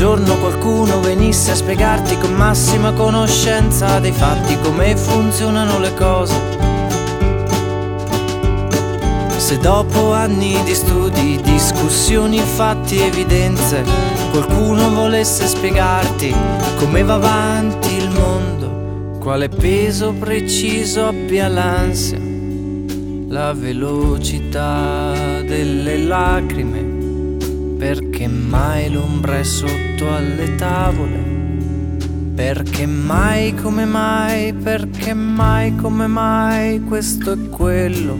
giorno qualcuno venisse a spiegarti con massima conoscenza dei fatti come funzionano le cose. Se dopo anni di studi, discussioni, fatti, evidenze, qualcuno volesse spiegarti come va avanti il mondo, quale peso preciso abbia l'ansia, la velocità delle lacrime perché mai l'ombra è sotto alle tavole? Perché mai come mai, perché mai come mai questo è quello?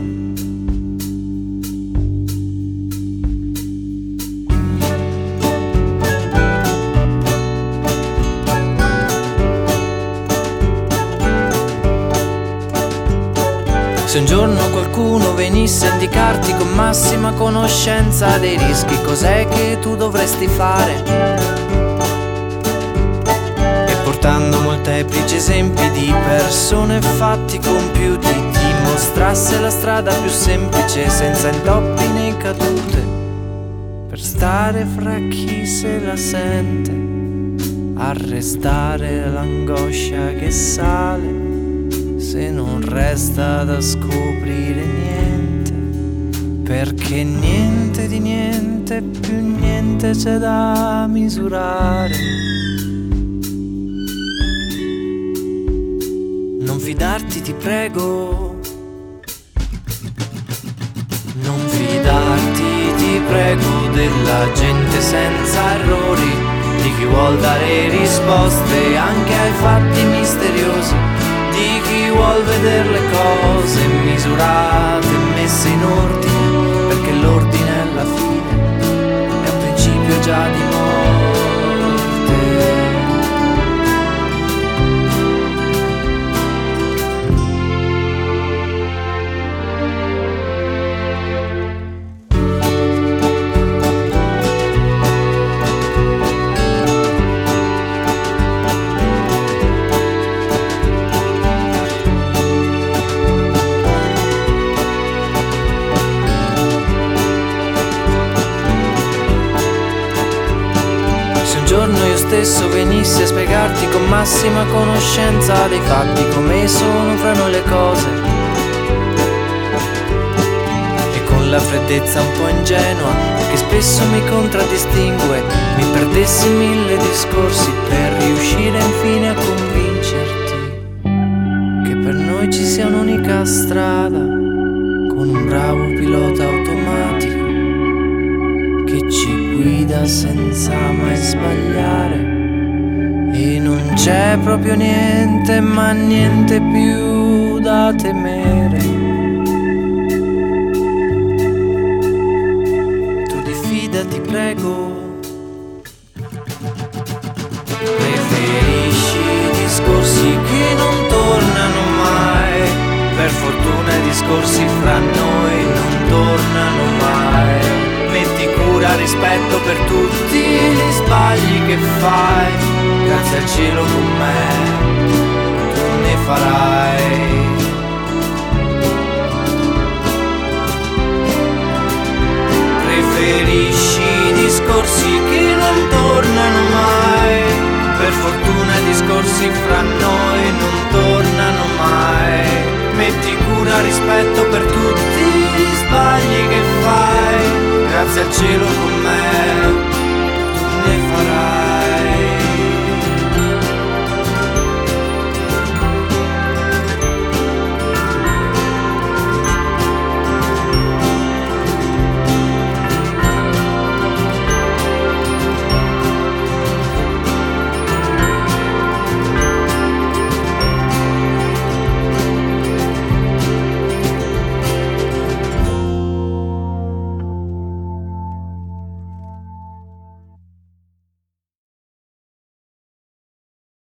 Se un giorno qualcuno venisse a indicarti con massima conoscenza dei rischi, cos'è che tu dovresti fare? E portando molteplici esempi di persone fatti compiuti, ti mostrasse la strada più semplice, senza intoppi né cadute, per stare fra chi se la sente, arrestare l'angoscia che sale se non resta da scoprire niente, perché niente di niente più niente c'è da misurare. Non fidarti ti prego, non fidarti ti prego della gente senza errori, di chi vuol dare risposte anche ai fatti misteriosi di chi vuol vedere le cose misurate messe in ordine, alla fine è un principio già di morte. Stesso venisse a spiegarti con massima conoscenza dei fatti come sono fra noi le cose. E con la freddezza un po' ingenua che spesso mi contraddistingue, mi perdessi mille discorsi per riuscire infine a convincerti che per noi ci sia un'unica strada con un bravo pilota automatico che ci guida senza mai sbagliare e non c'è proprio niente, ma niente più da temere. Tu diffidati, prego. Preferisci discorsi che non tornano mai. Per fortuna i discorsi fra Cura, rispetto per tutti gli sbagli che fai grazie al cielo con me tu ne farai. Preferisci discorsi che non tornano mai, per fortuna i discorsi fra noi non tornano mai. Metti cura, rispetto per tutti gli sbagli che fai,